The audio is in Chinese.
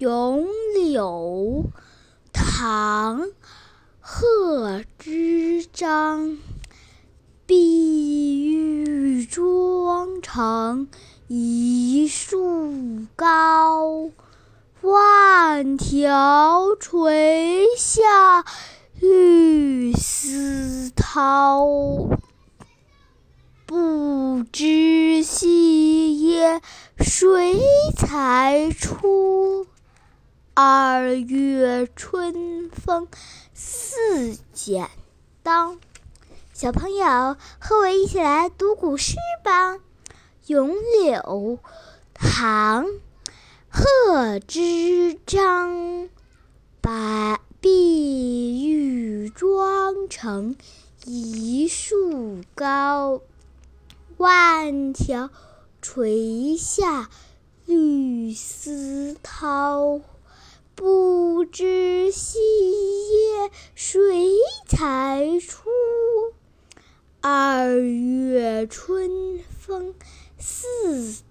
咏柳，唐·贺知章。碧玉妆成一树高，万条垂下绿丝绦。不知细叶谁裁出？二月春风似剪刀。小朋友，和我一起来读古诗吧，《咏柳》唐·贺知章。白碧玉妆成一树高，万条垂下绿丝绦。不知细叶谁裁出？二月春风似。